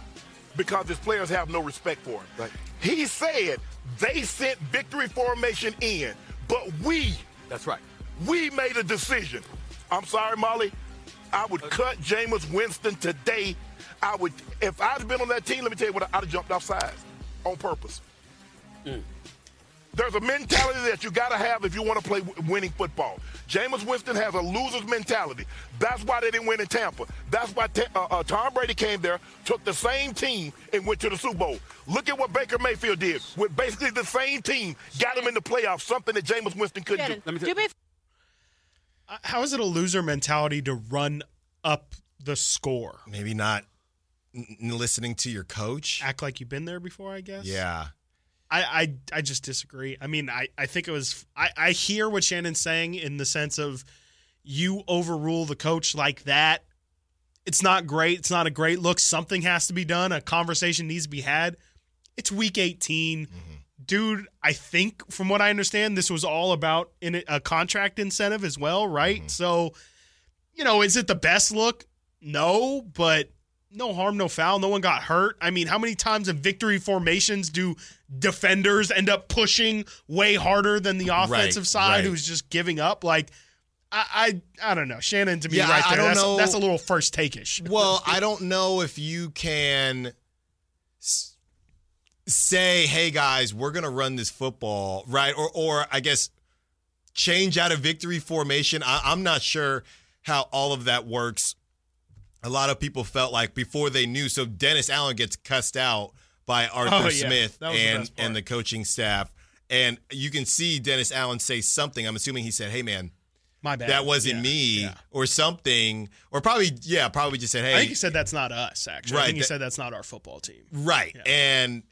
Speaker 10: because his players have no respect for him.
Speaker 11: Right.
Speaker 10: He said they sent victory formation in, but we,
Speaker 11: That's right.
Speaker 10: we made a decision. I'm sorry, Molly. I would cut Jameis Winston today. I would, if I'd have been on that team, let me tell you what, I'd have jumped off sides on purpose. Mm. There's a mentality that you got to have if you want to play winning football. Jameis Winston has a loser's mentality. That's why they didn't win in Tampa. That's why Ta- uh, uh, Tom Brady came there, took the same team, and went to the Super Bowl. Look at what Baker Mayfield did with basically the same team, got him in the playoffs, something that Jameis Winston couldn't do.
Speaker 11: Let me
Speaker 12: Do me
Speaker 4: Uh, How is it a loser mentality to run up the score?
Speaker 3: Maybe not n- n- listening to your coach.
Speaker 4: Act like you've been there before, I guess.
Speaker 3: Yeah.
Speaker 4: I, I I just disagree. I mean, I, I think it was I, I hear what Shannon's saying in the sense of you overrule the coach like that. It's not great. It's not a great look. Something has to be done. A conversation needs to be had. It's week 18. Mm-hmm. Dude, I think from what I understand, this was all about in a, a contract incentive as well, right? Mm-hmm. So, you know, is it the best look? No, but no harm, no foul. No one got hurt. I mean, how many times in victory formations do defenders end up pushing way harder than the offensive
Speaker 3: Right,
Speaker 4: side
Speaker 3: right.
Speaker 4: who's just giving up? Like, I, I, I don't know. Shannon to me
Speaker 3: Yeah,
Speaker 4: right
Speaker 3: I- I
Speaker 4: there.
Speaker 3: don't
Speaker 4: that's,
Speaker 3: know.
Speaker 4: that's a little first take-ish.
Speaker 3: Well, I don't know if you can say, "Hey guys, we're going to run this football," right? Or or I guess change out of victory formation. I, I'm not sure how all of that works. A lot of people felt like before they knew. So Dennis Allen gets cussed out by Arthur
Speaker 4: Oh, yeah.
Speaker 3: Smith
Speaker 4: was the
Speaker 3: and and the coaching staff, and you can see Dennis Allen say something. I'm assuming he said, "Hey, man."
Speaker 4: My bad.
Speaker 3: That wasn't
Speaker 4: Yeah,
Speaker 3: me,
Speaker 4: yeah.
Speaker 3: or something, or probably, yeah, probably just said, "Hey."
Speaker 4: I think he said that's not us. Actually, I
Speaker 3: Right,
Speaker 4: think he
Speaker 3: that-
Speaker 4: said that's not our football team.
Speaker 3: Right. And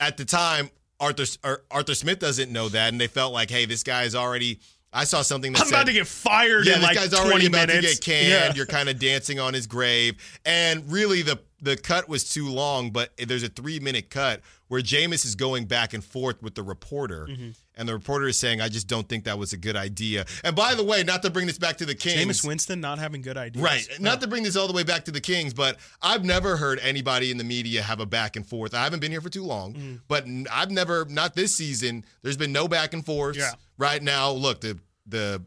Speaker 3: at the time, Arthur or Arthur Smith doesn't know that, and they felt like, hey, this guy's already. I saw something that
Speaker 4: I'm
Speaker 3: said,
Speaker 4: about to get fired
Speaker 3: yeah, this
Speaker 4: like
Speaker 3: guy's already about
Speaker 4: minutes.
Speaker 3: to get canned.
Speaker 4: Yeah.
Speaker 3: You're kind of dancing on his grave, and really the the cut was too long. But there's a three minute cut where Jameis is going back and forth with the reporter,
Speaker 4: Mm-hmm.
Speaker 3: and the reporter is saying, "I just don't think that was a good idea." And by the way, not to bring this back to the Kings,
Speaker 4: Jameis Winston not having good ideas.
Speaker 3: Right. Not to bring this all the way back to the Kings, but I've never heard anybody in the media have a back and forth. I haven't been here for too long,
Speaker 4: Mm.
Speaker 3: but I've never, not this season, there's been no back and forth.
Speaker 4: Yeah.
Speaker 3: Right now, look, the the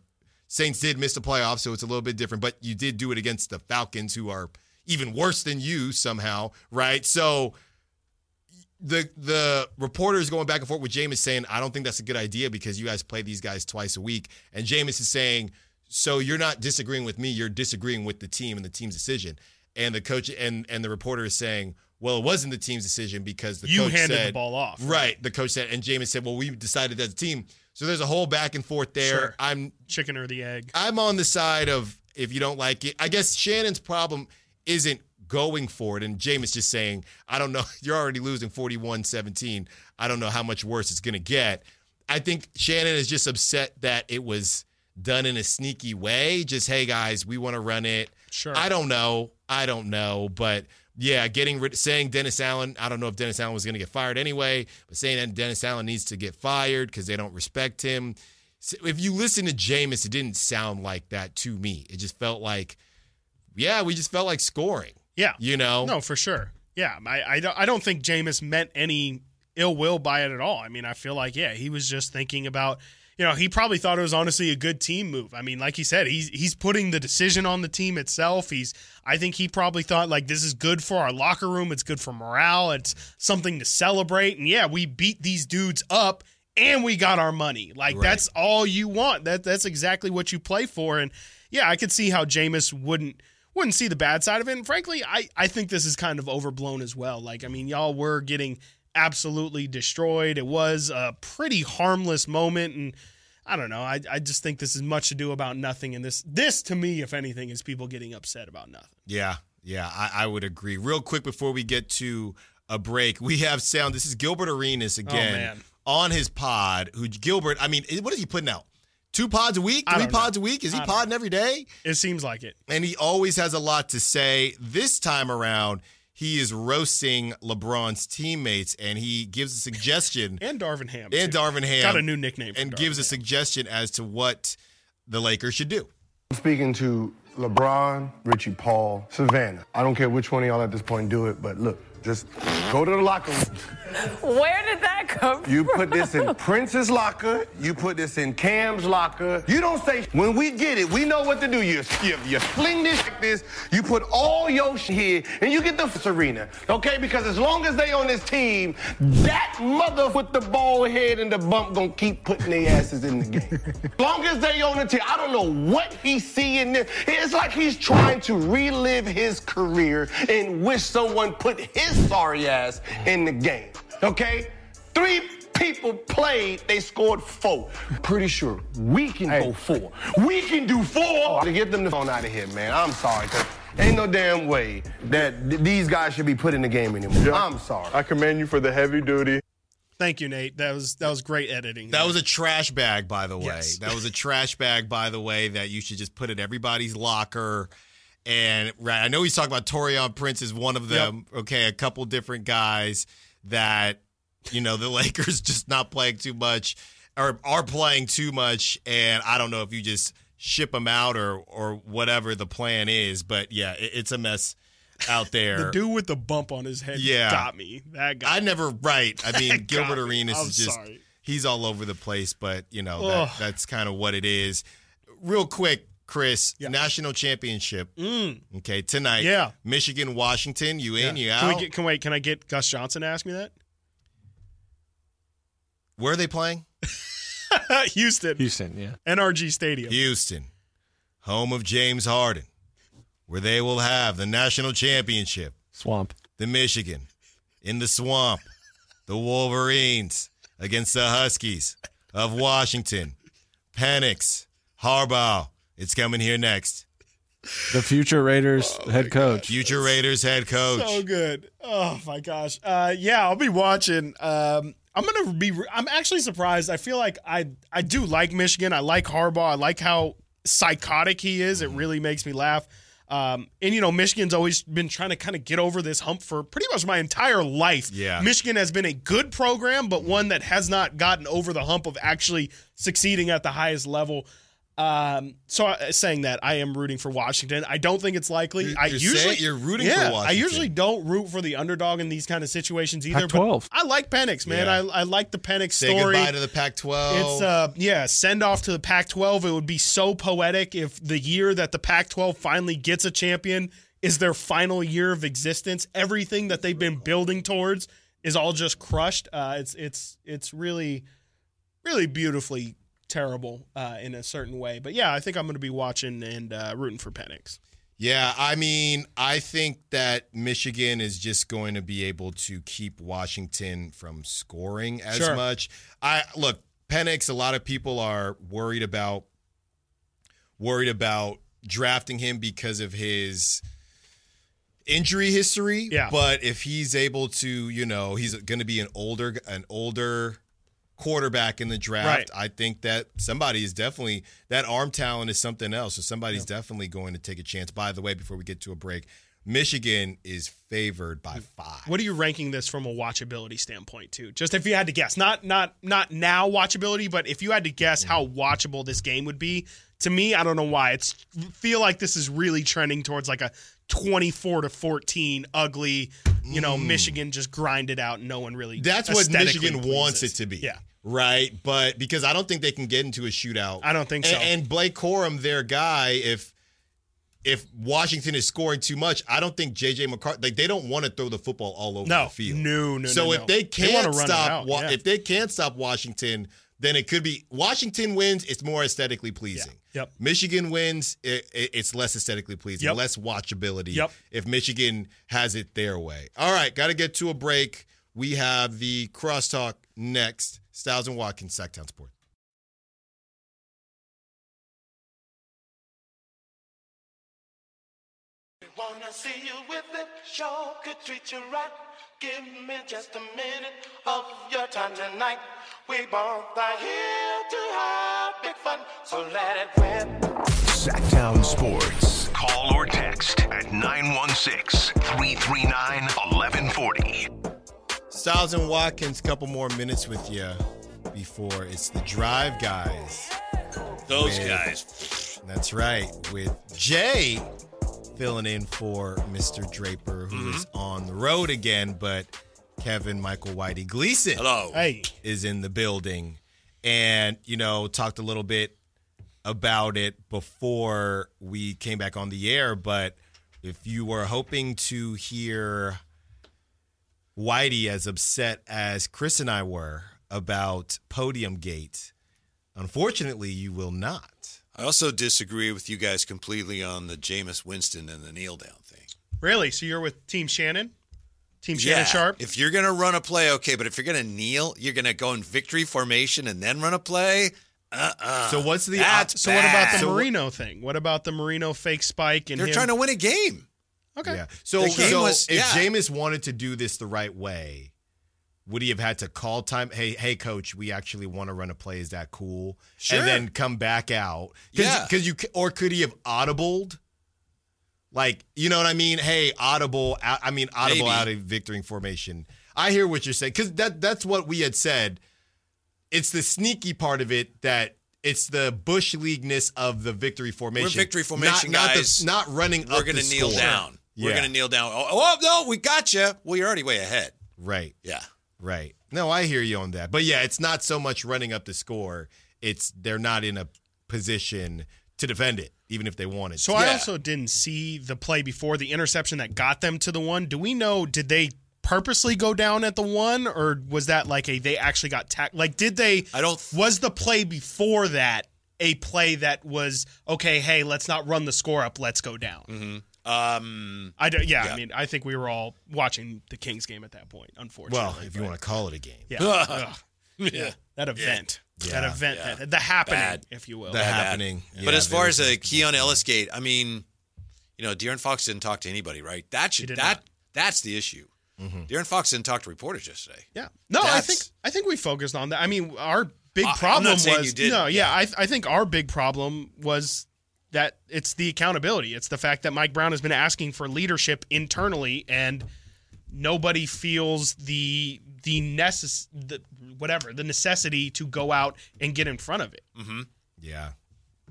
Speaker 3: Saints did miss the playoffs, so it's a little bit different, but you did do it against the Falcons, who are even worse than you somehow, right? So the the reporters going back and forth with Jameis saying, I don't think that's a good idea because you guys play these guys twice a week. And Jameis is saying, So you're not disagreeing with me, you're disagreeing with the team and the team's decision. And the coach and and the reporter is saying, Well, it wasn't the team's decision because the
Speaker 4: You
Speaker 3: coach
Speaker 4: handed the ball off,
Speaker 3: Right. The coach said, and Jameis said, Well, we decided as a team. So there's a whole back and forth there.
Speaker 4: Sure.
Speaker 3: I'm
Speaker 4: Chicken or the egg.
Speaker 3: I'm on the side of if you don't like it. I guess Shannon's problem isn't going for it. And Jameis just saying, I don't know. You're already losing 41 17. I don't know how much worse it's going to get. I think Shannon is just upset that it was done in a sneaky way. Just, hey, guys, we want to run it.
Speaker 4: Sure.
Speaker 3: I don't know. I don't know. But yeah, getting rid, saying Dennis Allen, I don't know if Dennis Allen was going to get fired anyway, but saying that Dennis Allen needs to get fired because they don't respect him. So if you listen to Jameis, it didn't sound like that to me. It just felt like, yeah, we just felt like scoring.
Speaker 4: Yeah.
Speaker 3: You know?
Speaker 4: No, for sure. Yeah. I, I, don't, I don't think Jameis meant any ill will by it at all. I mean, I feel like, yeah, he was just thinking about, you know, he probably thought it was honestly a good team move. I mean, like he said, he's he's putting the decision on the team itself. He's I think he probably thought like this is good for our locker room, it's good for morale, it's something to celebrate. And yeah, we beat these dudes up and we got our money. Like
Speaker 3: Right.
Speaker 4: that's all you want. That that's exactly what you play for. And yeah, I could see how Jameis wouldn't wouldn't see the bad side of it. And frankly, I, I think this is kind of overblown as well. Like, I mean, y'all were getting absolutely destroyed. It was a pretty harmless moment. And I don't know. I, I just think this is much to do about nothing. And this, this to me, if anything, is people getting upset about nothing.
Speaker 3: Yeah, yeah, I, I would agree. Real quick before we get to a break, we have sound. This is Gilbert Arenas oh, again
Speaker 4: Oh,
Speaker 3: on his pod. Who Gilbert? I mean, what is he putting out? Two pods a week? Three
Speaker 4: don't know.
Speaker 3: pods a week? Is he
Speaker 4: I don't
Speaker 3: podding every day?
Speaker 4: It seems like it.
Speaker 3: And he always has a lot to say. This time around, he is roasting LeBron's teammates, and he gives a suggestion.
Speaker 4: And Darvin Ham.
Speaker 3: and
Speaker 4: too.
Speaker 3: Darvin Ham
Speaker 4: Got a new nickname. for
Speaker 3: and
Speaker 4: Darvin
Speaker 3: gives a suggestion as to what the Lakers should do.
Speaker 11: I'm speaking to LeBron, Richie Paul, Savannah. I don't care which one of y'all at this point do it, but look, just go to the locker room.
Speaker 12: Where did that come from?
Speaker 11: You put this in Prince's locker. You put this in Cam's locker. You don't say, when we get it, we know what to do. You, you, you fling this like this. You put all your shit here, and you get the Serena. Okay? Because as long as they on this team, that mother with the bald head and the bump gonna keep putting their asses in the game. as long as they on the team, I don't know what he's seeing there. It's like he's trying to relive his career and wish someone put his sorry ass in the game. Okay? Three people played, they scored four. Pretty sure we can go four. We can do four. Oh, to get them the phone out of here, man. I'm sorry, cause ain't no damn way that th- these guys should be put in the game anymore. I'm sorry.
Speaker 9: I commend you for the heavy duty.
Speaker 4: Thank you, Nate. That was that was great editing.
Speaker 3: That was a trash bag, by the way.
Speaker 4: Yes.
Speaker 3: That was a trash bag, by the way, that you should just put in everybody's locker. And right, I know he's talking about Taurean Prince is one of them. Okay, a couple different guys that you know the Lakers just not playing too much or are playing too much, and I don't know if you just ship them out or or whatever the plan is. But yeah, it, it's a mess out there.
Speaker 4: the dude with the bump on his head
Speaker 3: Yeah.
Speaker 4: got me. That guy.
Speaker 3: I never right. I mean, Gilbert. Arenas is just
Speaker 4: sorry.
Speaker 3: he's all over the place, but you know that, that's kind of what it is. Real quick, Chris, national championship. Okay, tonight.
Speaker 4: Mm. Yeah.
Speaker 3: Michigan, Washington. You in? You out?
Speaker 4: Can we get? Can wait? Can I get Gus Johnson to ask me that?
Speaker 3: Where are they playing?
Speaker 4: Houston,
Speaker 5: Houston, yeah.
Speaker 4: NRG Stadium.
Speaker 3: Houston, home of James Harden, where they will have the national championship.
Speaker 5: Swamp.
Speaker 3: The Michigan in the swamp. The Wolverines against the Huskies of Washington. Penix, Harbaugh. It's coming here next.
Speaker 5: The future Raiders head coach.
Speaker 3: Future Raiders head coach.
Speaker 4: So good. Oh my gosh. Uh, yeah, I'll be watching. Um, I'm gonna be. I'm actually surprised. I feel like I I do like Michigan. I like Harbaugh. I like how psychotic he is. It really makes me laugh. Um, and you know, Michigan's always been trying to kind of get over this hump for pretty much my entire life.
Speaker 3: Yeah.
Speaker 4: Michigan has been a good program, but one that has not gotten over the hump of actually succeeding at the highest level. Um, so uh, saying that I am rooting for Washington. I don't think it's likely.
Speaker 3: You're-
Speaker 4: I
Speaker 3: you're
Speaker 4: usually
Speaker 3: you're rooting for
Speaker 4: yeah, I usually don't root for the underdog in these kind of situations either.
Speaker 5: Pac-12.
Speaker 4: But I like Penix, man.
Speaker 3: Yeah.
Speaker 4: I, I like the Penix
Speaker 3: Say
Speaker 4: story.
Speaker 3: goodbye to the Pac-12.
Speaker 4: It's uh yeah, send off to the Pac-12. It would be so poetic if the year that the Pac-12 finally gets a champion is their final year of existence. Everything that they've been building towards is all just crushed. Uh, it's it's it's really really beautifully terrible uh, in a certain way. But yeah, I think I'm going to be watching and uh, rooting for Penix.
Speaker 3: Yeah, I mean, I think that Michigan is just going to be able to keep Washington from scoring as
Speaker 4: Sure.
Speaker 3: much. I look, Penix, a lot of people are worried about worried about drafting him because of his injury history.
Speaker 4: Yeah.
Speaker 3: But if he's able to, you know, he's going to be an older an older quarterback in the draft.
Speaker 4: Right.
Speaker 3: I think that somebody is definitely that arm talent is something else. So somebody's definitely going to take a chance. By the way, before we get to a break, Michigan is favored by mm. five.
Speaker 4: What are you ranking this from a watchability standpoint too? Just if you had to guess, not not not now watchability, but if you had to guess mm-hmm. how watchable this game would be, to me, I don't know why. It's feel like this is really trending towards like a 24 to 14 ugly, you know, Michigan just grinded out no one really
Speaker 3: Mm. That's what Michigan wants it to be.
Speaker 4: Yeah.
Speaker 3: Right. But because I don't think they can get into a shootout.
Speaker 4: I don't think so.
Speaker 3: And, and Blake Corum, their guy, if if Washington is scoring too much, I don't think JJ McCarthy like they don't want to throw the football all over
Speaker 4: No.
Speaker 3: the field.
Speaker 4: No, no,
Speaker 3: So
Speaker 4: no,
Speaker 3: if
Speaker 4: no.
Speaker 3: they
Speaker 4: They
Speaker 3: can't
Speaker 4: run
Speaker 3: stop
Speaker 4: yeah.
Speaker 3: if they can't stop Washington, then it could be Washington wins, it's more aesthetically pleasing.
Speaker 4: Yep.
Speaker 3: Michigan wins, it, it- it's less aesthetically pleasing,
Speaker 4: Yep.
Speaker 3: less watchability.
Speaker 4: Yep.
Speaker 3: If Michigan has it their way. All right, got to get to a break. We have the crosstalk next. Stiles and Watkins, Sactown Sports.
Speaker 13: Wanna see you with it, sure could treat you right. Give me just a minute of your time tonight. We both are here to have big fun, so let it rip.
Speaker 2: Sactown Sports.
Speaker 6: Call or text at 916 339 1140.
Speaker 3: Stiles and Watkins, couple more minutes with you before it's the drive guys.
Speaker 14: Those
Speaker 3: With-
Speaker 14: guys.
Speaker 3: That's right. With Jay filling in for Mr. Draper, who is
Speaker 14: Mm-hmm.
Speaker 3: on the road again, but Kevin Michael Whitey Gleason
Speaker 14: Hello.
Speaker 4: Hey,
Speaker 3: is in the building. And, you know, talked a little bit about it before we came back on the air, but if you were hoping to hear Whitey as upset as Chris and I were about Podium Gate, unfortunately, you will not.
Speaker 14: I also disagree with you guys completely on the Jameis Winston and the kneel down thing.
Speaker 4: really? So you're with Team Shannon? Team Shannon Sharpe?
Speaker 14: If you're gonna run a play, okay, but if you're gonna kneel, you're gonna go in victory formation and then run a play. Uh uh
Speaker 3: So what's the
Speaker 14: That's
Speaker 4: So what about the
Speaker 14: bad.
Speaker 4: Marino thing? What about the Marino fake spike and
Speaker 14: They're
Speaker 4: him-
Speaker 14: trying to win a game.
Speaker 4: Okay.
Speaker 3: Yeah. So,
Speaker 14: game
Speaker 3: so
Speaker 14: was-
Speaker 3: if
Speaker 14: yeah.
Speaker 3: Jameis wanted to do this the right way, would he have had to call time? Hey, hey, coach, we actually want to run a play. Is that cool?
Speaker 14: Sure.
Speaker 3: And then come back out. Cause,
Speaker 14: Yeah.
Speaker 3: Because you or could he have audibled? Like, you know what I mean? Hey, audible. I mean, audible
Speaker 14: Maybe.
Speaker 3: out of victory formation. I hear what you're saying because that that's what we had said. It's the sneaky part of it that it's the bush leagueness of the victory formation.
Speaker 14: victory formation
Speaker 3: not,
Speaker 14: guys.
Speaker 3: Not, the, not running.
Speaker 14: We're
Speaker 3: up
Speaker 14: gonna kneel
Speaker 3: score.
Speaker 14: down. We're gonna kneel down. Oh, oh no, we got you. Well, you're already way ahead.
Speaker 3: Right.
Speaker 14: Yeah.
Speaker 3: Right. No, I hear you on that. But yeah, it's not so much running up the score. It's they're not in a position to defend it, even if they wanted. To.
Speaker 4: So
Speaker 3: to.
Speaker 4: I also didn't see the play before the interception that got them to the one. Do we know? Did they purposely go down at the one, or was that like a they actually got tack? Like, did they?
Speaker 14: I don't.
Speaker 4: Was the play before that a play that was okay? Hey, let's not run the score up. Let's go down.
Speaker 14: Mm-hmm. Um,
Speaker 4: I do, yeah,
Speaker 14: Yeah.
Speaker 4: I mean, I think we were all watching the Kings game at that point. Unfortunately,
Speaker 3: Well, if you want to call it a game.
Speaker 4: yeah,
Speaker 14: Yeah.
Speaker 4: that event, that event,
Speaker 14: Yeah.
Speaker 4: that, the happening,
Speaker 14: Bad.
Speaker 4: if you will.
Speaker 3: The happening.
Speaker 14: but as far as a
Speaker 3: supposed to
Speaker 14: Keon Ellis gate, I mean, you know, De'Aaron Fox didn't talk to anybody, right? That should
Speaker 4: did
Speaker 14: that
Speaker 4: not.
Speaker 14: that's the issue.
Speaker 3: Mm-hmm.
Speaker 14: De'Aaron Fox didn't talk to reporters yesterday.
Speaker 4: Yeah. No, I think I think we focused on that. I mean, our big
Speaker 14: I- I'm
Speaker 4: problem
Speaker 14: not saying
Speaker 4: was
Speaker 14: you didn't.
Speaker 4: no, yeah, I I think our big problem was that it's the accountability. It's the fact that Mike Brown has been asking for leadership internally and nobody feels the the necess the whatever, the necessity to go out and get in front of it.
Speaker 14: Mm-hmm.
Speaker 3: Yeah.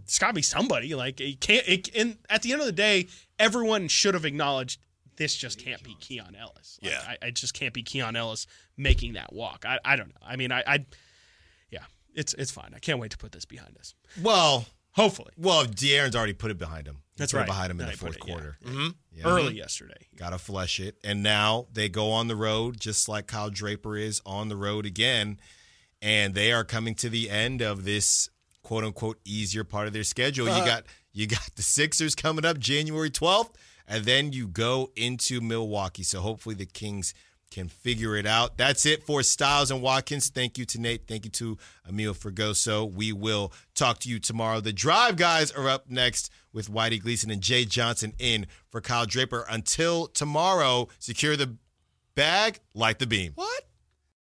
Speaker 4: It's got to be somebody. Like it can't. It, and at the end of the day, everyone should have acknowledged this just can't be Keon Ellis. Like,
Speaker 14: Yeah.
Speaker 4: I, I just can't be Keon Ellis making that walk. I, I don't know. I mean, I, I, yeah, it's it's fine. I can't wait to put this behind us.
Speaker 3: Well,
Speaker 4: hopefully.
Speaker 3: Well, De'Aaron's already put it behind him. He
Speaker 4: That's
Speaker 3: put it
Speaker 4: right.
Speaker 3: behind him in
Speaker 4: Yeah,
Speaker 3: the fourth
Speaker 4: it, yeah.
Speaker 3: quarter.
Speaker 14: Mm-hmm.
Speaker 3: Yeah.
Speaker 4: Early yesterday.
Speaker 3: Got to flush it. And now they go on the road, just like Kyle Draper is on the road again. And they are coming to the end of this quote unquote easier part of their schedule. You got you got the Sixers coming up January 12th, and then you go into Milwaukee. So hopefully the Kings can figure it out. That's it for Stiles and Watkins. Thank you to Nate. Thank you to Emil Fergoso. We will talk to you tomorrow. The Drive guys are up next with Whitey Gleason and Jay Johnson in for Kyle Draper. Until tomorrow, secure the bag, light the beam.
Speaker 14: What?